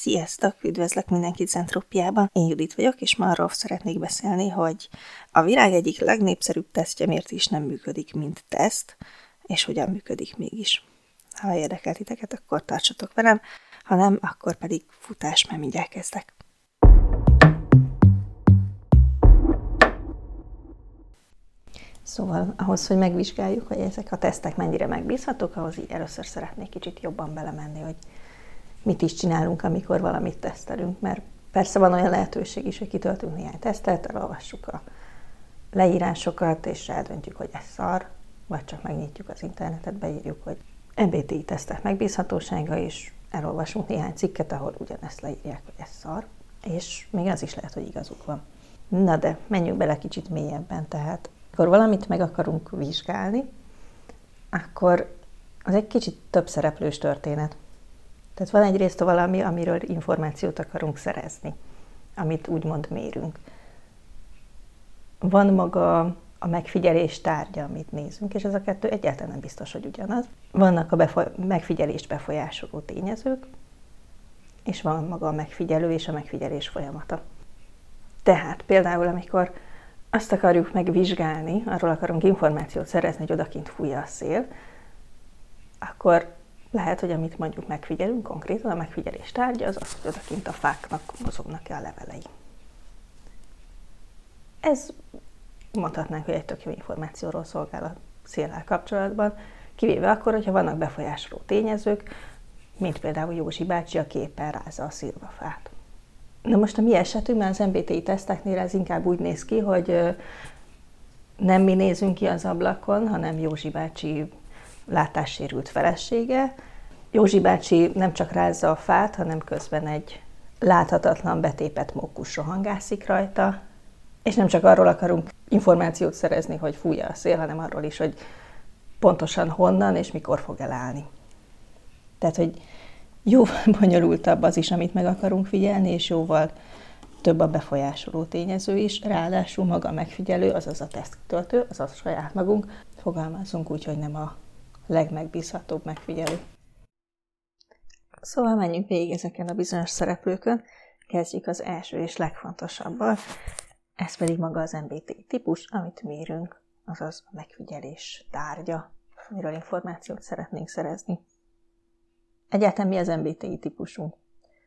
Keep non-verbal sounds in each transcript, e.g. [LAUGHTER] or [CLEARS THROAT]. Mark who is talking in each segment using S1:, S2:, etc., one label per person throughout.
S1: Sziasztok! Üdvözlök mindenkit Zentrópiában. Én Judit vagyok, és ma arról szeretnék beszélni, hogy a világ egyik legnépszerűbb tesztje miért is nem működik, mint teszt, és hogyan működik mégis. Ha érdekel titeket, akkor tartsatok velem, ha nem, akkor pedig futás, mert mindjárt kezdek. Szóval ahhoz, hogy megvizsgáljuk, hogy ezek a tesztek mennyire megbízhatók, ahhoz így először szeretnék kicsit jobban belemenni, hogy mit is csinálunk, amikor valamit tesztelünk, mert persze van olyan lehetőség is, hogy kitöltünk néhány tesztet, elolvassuk a leírásokat, és eldöntjük, hogy ez szar, vagy csak megnyitjuk az internetet, beírjuk, hogy MBTI tesztek megbízhatósága, és elolvasunk néhány cikket, ahol ugyanezt leírják, hogy ez szar, és még az is lehet, hogy igazuk van. Na de, menjünk bele kicsit mélyebben, tehát amikor valamit meg akarunk vizsgálni, akkor az egy kicsit több szereplős történet. Tehát van egyrészt valami, amiről információt akarunk szerezni, amit úgymond mérünk. Van maga a megfigyelés tárgya, amit nézünk, és ez a kettő egyáltalán nem biztos, hogy ugyanaz. Vannak a befo- megfigyelést befolyásoló tényezők, és van maga a megfigyelő és a megfigyelés folyamata. Tehát például, amikor azt akarjuk megvizsgálni, arról akarunk információt szerezni, hogy odakint fújja a szél, akkor lehet, hogy amit mondjuk megfigyelünk konkrétan, a megfigyelés tárgya az az, hogy odakint a fáknak mozognak-e a levelei. Ez mondhatnánk, hogy egy tök jó információról szolgál a széllel kapcsolatban, kivéve akkor, hogyha vannak befolyásoló tényezők, mint például Józsi bácsi a képen rázza a szilvafát. Na most a mi esetünkben az MBTI teszteknél ez inkább úgy néz ki, hogy nem mi nézünk ki az ablakon, hanem Józsi bácsi látássérült felesége. Józsi bácsi nem csak rázza a fát, hanem közben egy láthatatlan betépet mókus rohangászik rajta, és nem csak arról akarunk információt szerezni, hogy fújja a szél, hanem arról is, hogy pontosan honnan és mikor fog elállni. Tehát, hogy jóval [LAUGHS] bonyolultabb az is, amit meg akarunk figyelni, és jóval több a befolyásoló tényező is, ráadásul maga a megfigyelő, azaz a teszttöltő, azaz saját magunk, fogalmazunk úgy, hogy nem a legmegbízhatóbb megfigyelő. Szóval menjünk végig ezeken a bizonyos szereplőkön, kezdjük az első és legfontosabbal, ez pedig maga az MBT típus, amit mérünk, azaz a megfigyelés tárgya, amiről információt szeretnénk szerezni. Egyáltalán mi az MBTI típusunk?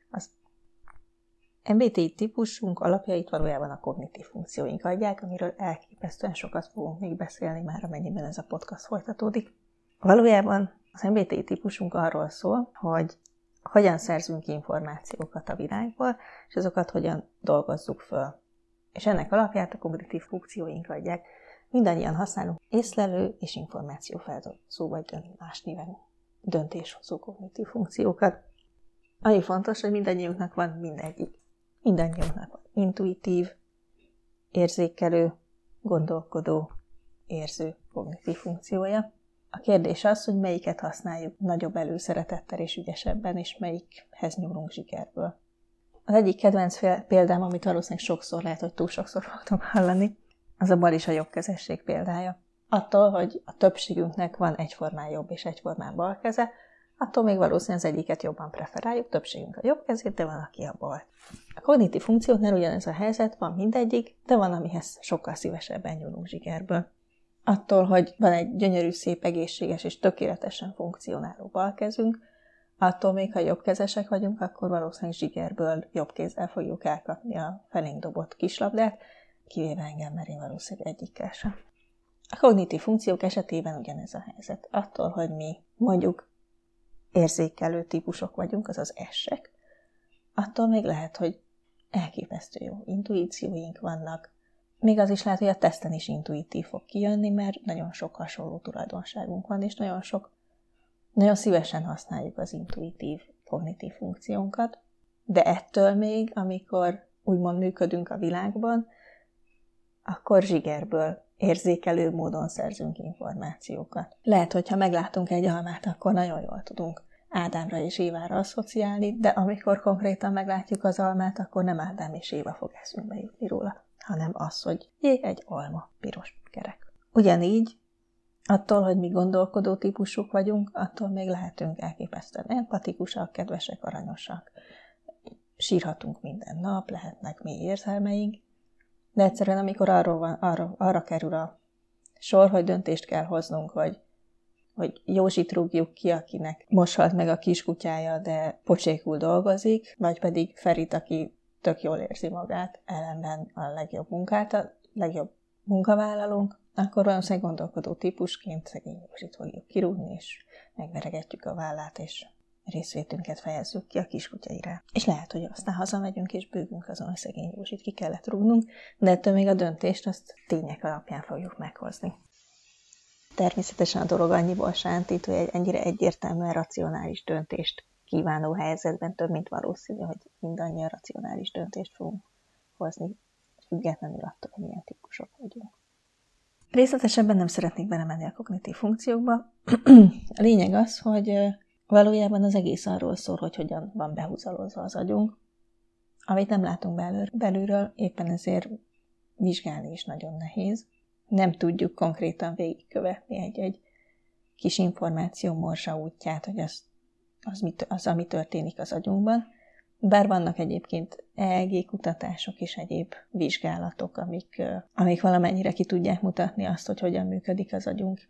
S1: Az MBTI típusunk alapjait valójában a kognitív funkcióink adják, amiről elképesztően sokat fogunk még beszélni már, amennyiben ez a podcast folytatódik. Valójában az MBTI típusunk arról szól, hogy hogyan szerzünk információkat a világból, és azokat hogyan dolgozzuk föl. És ennek alapját a kognitív funkcióink adják. Mindannyian használunk észlelő és információfeldolgozó, vagy más néven döntéshozó kognitív funkciókat. Ami fontos, hogy mindannyiunknak van mindegyik. Mindannyiunknak van intuitív, érzékelő, gondolkodó, érző kognitív funkciója. A kérdés az, hogy melyiket használjuk nagyobb előszeretettel és ügyesebben, és melyikhez nyúlunk zsikerből. Az egyik kedvenc példám, amit valószínűleg sokszor lehet, hogy túl sokszor fogtam hallani, az a bal és a kezesség példája. Attól, hogy a többségünknek van egyformán jobb és egyformán bal keze, attól még valószínűleg az egyiket jobban preferáljuk, többségünk a jobb kezét, de van, aki a bal. A kognitív funkcióknál ugyanez a helyzet, van mindegyik, de van, amihez sokkal szívesebben nyúlunk zsigerből. Attól, hogy van egy gyönyörű, szép, egészséges és tökéletesen funkcionáló balkezünk, attól még, ha jobbkezesek vagyunk, akkor valószínűleg zsigerből jobb kézzel fogjuk elkapni a felénk dobott kislabdát, kivéve engem, mert én valószínűleg egyikkel sem. A kognitív funkciók esetében ugyanez a helyzet. Attól, hogy mi mondjuk érzékelő típusok vagyunk, azaz essek, attól még lehet, hogy elképesztő jó intuícióink vannak, még az is lehet, hogy a teszten is intuitív fog kijönni, mert nagyon sok hasonló tulajdonságunk van, és nagyon sok, nagyon szívesen használjuk az intuitív kognitív funkciónkat, de ettől még, amikor úgymond működünk a világban, akkor zsigerből érzékelő módon szerzünk információkat. Lehet, hogyha meglátunk egy almát, akkor nagyon jól tudunk Ádámra és Évára asszociálni, de amikor konkrétan meglátjuk az almát, akkor nem Ádám és Éva fog eszünkbe jutni róla hanem az, hogy jé, egy alma, piros kerek. Ugyanígy, attól, hogy mi gondolkodó típusuk vagyunk, attól még lehetünk elképesztően empatikusak, kedvesek, aranyosak, sírhatunk minden nap, lehetnek mély érzelmeink, de egyszerűen amikor arról van, arra, arra kerül a sor, hogy döntést kell hoznunk, hogy, hogy Józsit rúgjuk ki, akinek most halt meg a kiskutyája, de pocsékul dolgozik, vagy pedig Ferit, aki tök jól érzi magát, ellenben a legjobb munkát, a legjobb munkavállalónk, akkor valószínűleg gondolkodó típusként szegény Józsit fogjuk kirúgni, és megveregetjük a vállát, és részvétünket fejezzük ki a kiskutyaira. És lehet, hogy aztán hazamegyünk és bőgünk azon, hogy szegény Józsit ki kellett rúgnunk, de ettől még a döntést azt tények alapján fogjuk meghozni. Természetesen a dolog annyiból sántít, hogy egy ennyire egyértelműen racionális döntést kívánó helyzetben több, mint valószínű, hogy mindannyian racionális döntést fogunk hozni, függetlenül attól, hogy milyen típusok vagyunk. Részletesebben nem szeretnék belemenni a kognitív funkciókba. [CLEARS THROAT] a lényeg az, hogy valójában az egész arról szól, hogy hogyan van behúzalozva az agyunk, amit nem látunk belül, belülről, éppen ezért vizsgálni is nagyon nehéz. Nem tudjuk konkrétan végigkövetni egy-egy kis információ morsa útját, hogy az, az, az, ami történik az agyunkban. Bár vannak egyébként EEG kutatások és egyéb vizsgálatok, amik, amik valamennyire ki tudják mutatni azt, hogy hogyan működik az agyunk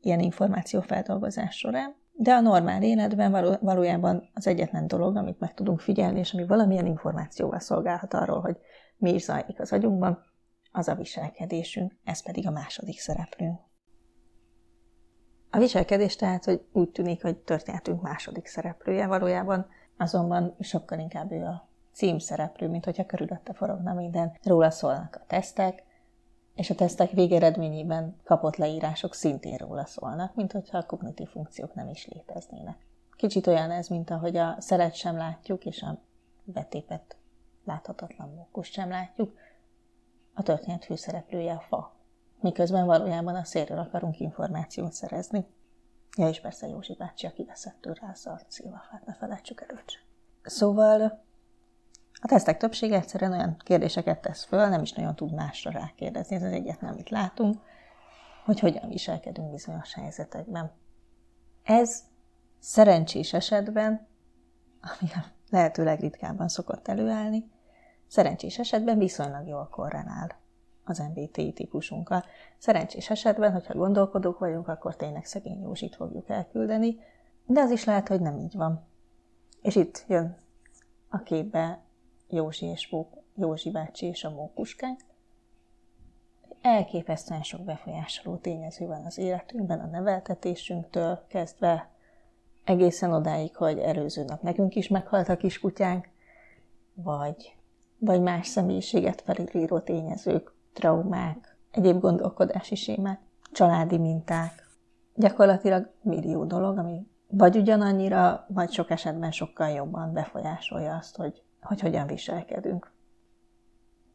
S1: ilyen információfeldolgozás során. De a normál életben való, valójában az egyetlen dolog, amit meg tudunk figyelni, és ami valamilyen információval szolgálhat arról, hogy mi is zajlik az agyunkban, az a viselkedésünk, ez pedig a második szereplőnk. A viselkedés tehát, hogy úgy tűnik, hogy történetünk második szereplője, valójában azonban sokkal inkább ő a címszereplő, mint hogyha körülötte forogna minden. Róla szólnak a tesztek, és a tesztek végeredményében kapott leírások szintén róla szólnak, mint hogyha a kognitív funkciók nem is léteznének. Kicsit olyan ez, mint ahogy a szeret sem látjuk, és a betépet láthatatlan mókus sem látjuk. A történet főszereplője a fa, miközben valójában a szélről akarunk információt szerezni. Ja, és persze Józsi bácsi, aki veszett tőle a szart szilvafát, ne felejtsük előtt. Szóval a tesztek többsége egyszerűen olyan kérdéseket tesz föl, nem is nagyon tud másra rákérdezni, ez az egyetlen, amit látunk, hogy hogyan viselkedünk bizonyos helyzetekben. Ez szerencsés esetben, ami a lehető legritkábban szokott előállni, szerencsés esetben viszonylag jól korrelál az MBTI típusunkkal. Szerencsés esetben, hogyha gondolkodók vagyunk, akkor tényleg szegény Józsit fogjuk elküldeni, de az is lehet, hogy nem így van. És itt jön a képbe Józsi, és Mó, Józsi bácsi és a mókuskánk. Elképesztően sok befolyásoló tényező van az életünkben, a neveltetésünktől kezdve egészen odáig, hogy előző nap nekünk is meghalt a kiskutyánk, vagy, vagy más személyiséget felülíró tényezők, traumák, egyéb gondolkodási sémák, családi minták. Gyakorlatilag millió dolog, ami vagy ugyanannyira, vagy sok esetben sokkal jobban befolyásolja azt, hogy hogy hogyan viselkedünk.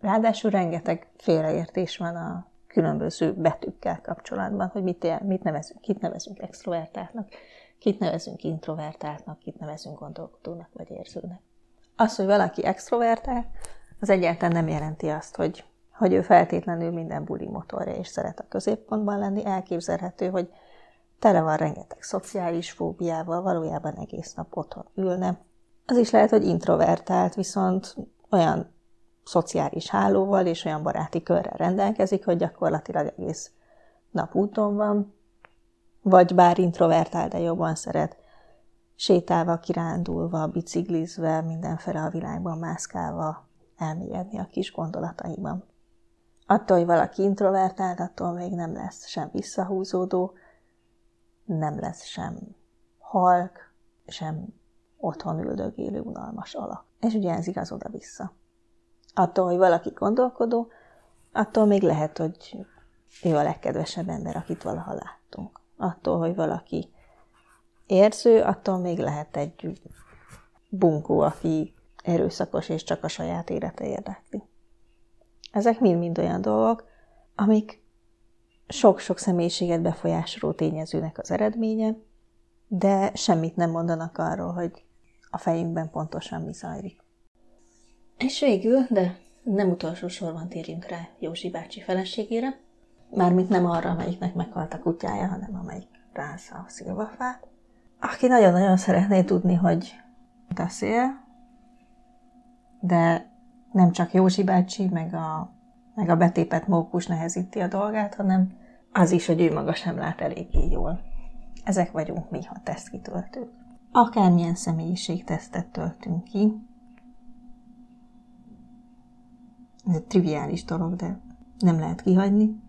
S1: Ráadásul rengeteg félreértés van a különböző betűkkel kapcsolatban, hogy mit, mit nevezünk, kit nevezünk extrovertáltnak, kit nevezünk introvertáltnak, kit nevezünk gondolkodónak vagy érzőnek. Az, hogy valaki extrovertált, az egyáltalán nem jelenti azt, hogy, hogy ő feltétlenül minden buli motorja és szeret a középpontban lenni. Elképzelhető, hogy tele van rengeteg szociális fóbiával, valójában egész nap otthon ülne, az is lehet, hogy introvertált, viszont olyan szociális hálóval és olyan baráti körrel rendelkezik, hogy gyakorlatilag egész nap úton van, vagy bár introvertál, de jobban szeret sétálva, kirándulva, biciklizve, mindenfele a világban mászkálva elmélyedni a kis gondolataiban. Attól, hogy valaki introvertált, attól még nem lesz sem visszahúzódó, nem lesz sem halk, sem otthon üldögélő unalmas alak. És ugye ez igaz oda-vissza. Attól, hogy valaki gondolkodó, attól még lehet, hogy ő a legkedvesebb ember, akit valaha láttunk. Attól, hogy valaki érző, attól még lehet egy bunkó, aki erőszakos és csak a saját élete érdekli. Ezek mind-mind olyan dolgok, amik sok-sok személyiséget befolyásoló tényezőnek az eredménye, de semmit nem mondanak arról, hogy a fejünkben pontosan mi zajlik. És végül, de nem utolsó sorban térjünk rá Józsi bácsi feleségére, mármint nem arra, amelyiknek meghalt a kutyája, hanem amelyik rázza a szilvafát, aki nagyon-nagyon szeretné tudni, hogy beszél, de nem csak Józsi bácsi, meg a, meg a betépet mókus nehezíti a dolgát, hanem az is, hogy ő maga sem lát eléggé jól. Ezek vagyunk mi, ha tesztkitöltők. Akármilyen személyiségtesztet töltünk ki, ez egy triviális dolog, de nem lehet kihagyni,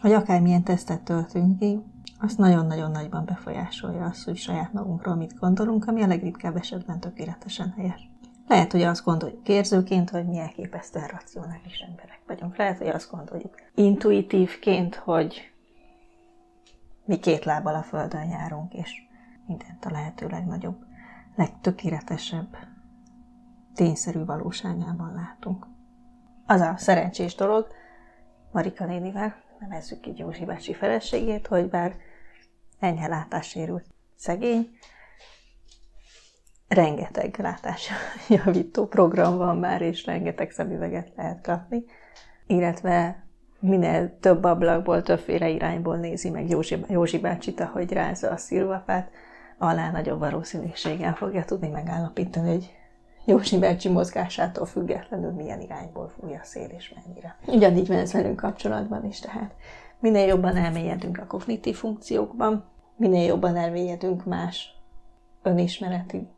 S1: hogy akármilyen tesztet töltünk ki, azt nagyon-nagyon nagyban befolyásolja azt, hogy saját magunkról mit gondolunk, ami a legritkább esetben tökéletesen helyes. Lehet, hogy azt gondoljuk érzőként, hogy mi elképesztően racionális emberek vagyunk. Lehet, hogy azt gondoljuk intuitívként, hogy mi két lábbal a földön járunk, és mindent a lehető legnagyobb, legtökéletesebb, tényszerű valóságában látunk. Az a szerencsés dolog, Marika nénivel, nevezzük így Józsi bácsi feleségét, hogy bár enyhe látássérült szegény, rengeteg látásjavító [LAUGHS] program van már, és rengeteg szemüveget lehet kapni, illetve minél több ablakból, többféle irányból nézi meg Józsi, Józsi bácsit, ahogy rázza a szilvafát, alá nagyobb valószínűséggel fogja tudni megállapítani, hogy Józsi bácsi mozgásától függetlenül milyen irányból fúj a szél és mennyire. Ugyanígy van ez velünk kapcsolatban is, tehát minél jobban elmélyedünk a kognitív funkciókban, minél jobban elmélyedünk más önismereti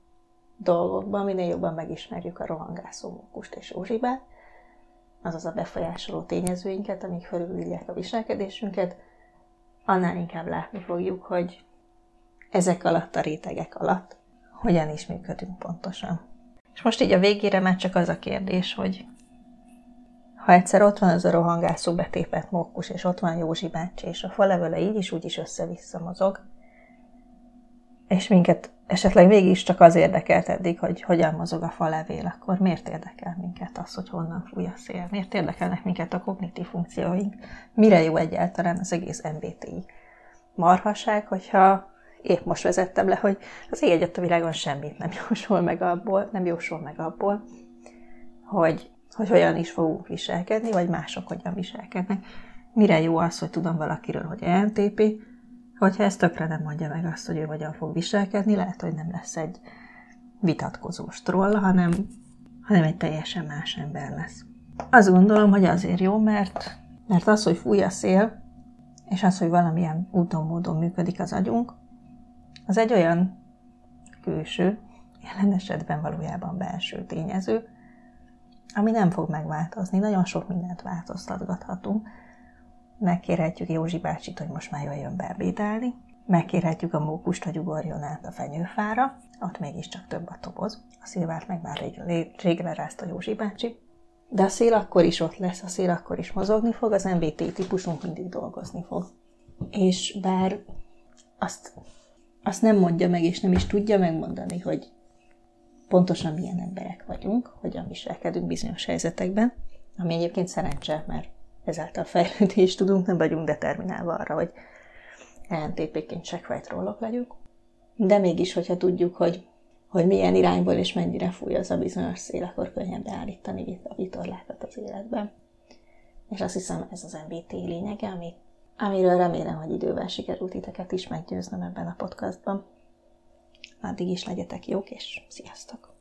S1: dolgokban, minél jobban megismerjük a rohangászó mókust és ózsibát, azaz a befolyásoló tényezőinket, amik fölülírják a viselkedésünket, annál inkább látni fogjuk, hogy ezek alatt a rétegek alatt hogyan is működünk pontosan. És most így a végére már csak az a kérdés, hogy ha egyszer ott van az a rohangászó betépett mókus, és ott van Józsi bácsi, és a falevele így is úgy is össze-vissza mozog, és minket esetleg mégis csak az érdekelt eddig, hogy hogyan mozog a falevél, akkor miért érdekel minket az, hogy honnan fúj a szél? Miért érdekelnek minket a kognitív funkcióink? Mire jó egyáltalán az egész MBTI? Marhaság, hogyha épp most vezettem le, hogy az ég a világon semmit nem [LAUGHS] jósol meg abból, nem jósol meg abból, hogy, hogy hogyan is fogunk viselkedni, vagy mások hogyan viselkednek. Mire jó az, hogy tudom valakiről, hogy ENTP, hogyha ez tökre nem mondja meg azt, hogy ő hogyan fog viselkedni, lehet, hogy nem lesz egy vitatkozó troll, hanem, hanem egy teljesen más ember lesz. Azt gondolom, hogy azért jó, mert, mert az, hogy fúj a szél, és az, hogy valamilyen úton, módon működik az agyunk, az egy olyan külső, jelen esetben valójában belső tényező, ami nem fog megváltozni. Nagyon sok mindent változtathatunk, megkérhetjük Józsi bácsit, hogy most már jöjjön beebédelni, megkérhetjük a mókust, hogy ugorjon át a fenyőfára, ott mégiscsak több a toboz. A szilvát meg már rég, rég lerázta Józsi bácsi. De a szél akkor is ott lesz, a szél akkor is mozogni fog, az MBT típusunk mindig dolgozni fog. És bár azt, azt nem mondja meg, és nem is tudja megmondani, hogy pontosan milyen emberek vagyunk, hogyan viselkedünk bizonyos helyzetekben, ami egyébként szerencse, mert ezáltal fejlődést tudunk, nem vagyunk determinálva arra, hogy ENTP-ként checkfight legyünk. De mégis, hogyha tudjuk, hogy, hogy milyen irányból és mennyire fúj az a bizonyos szél, akkor könnyebb beállítani a vitorlákat az életben. És azt hiszem, ez az MBT lényege, ami, amiről remélem, hogy idővel sikerült titeket is meggyőznöm ebben a podcastban. Addig is legyetek jók, és sziasztok!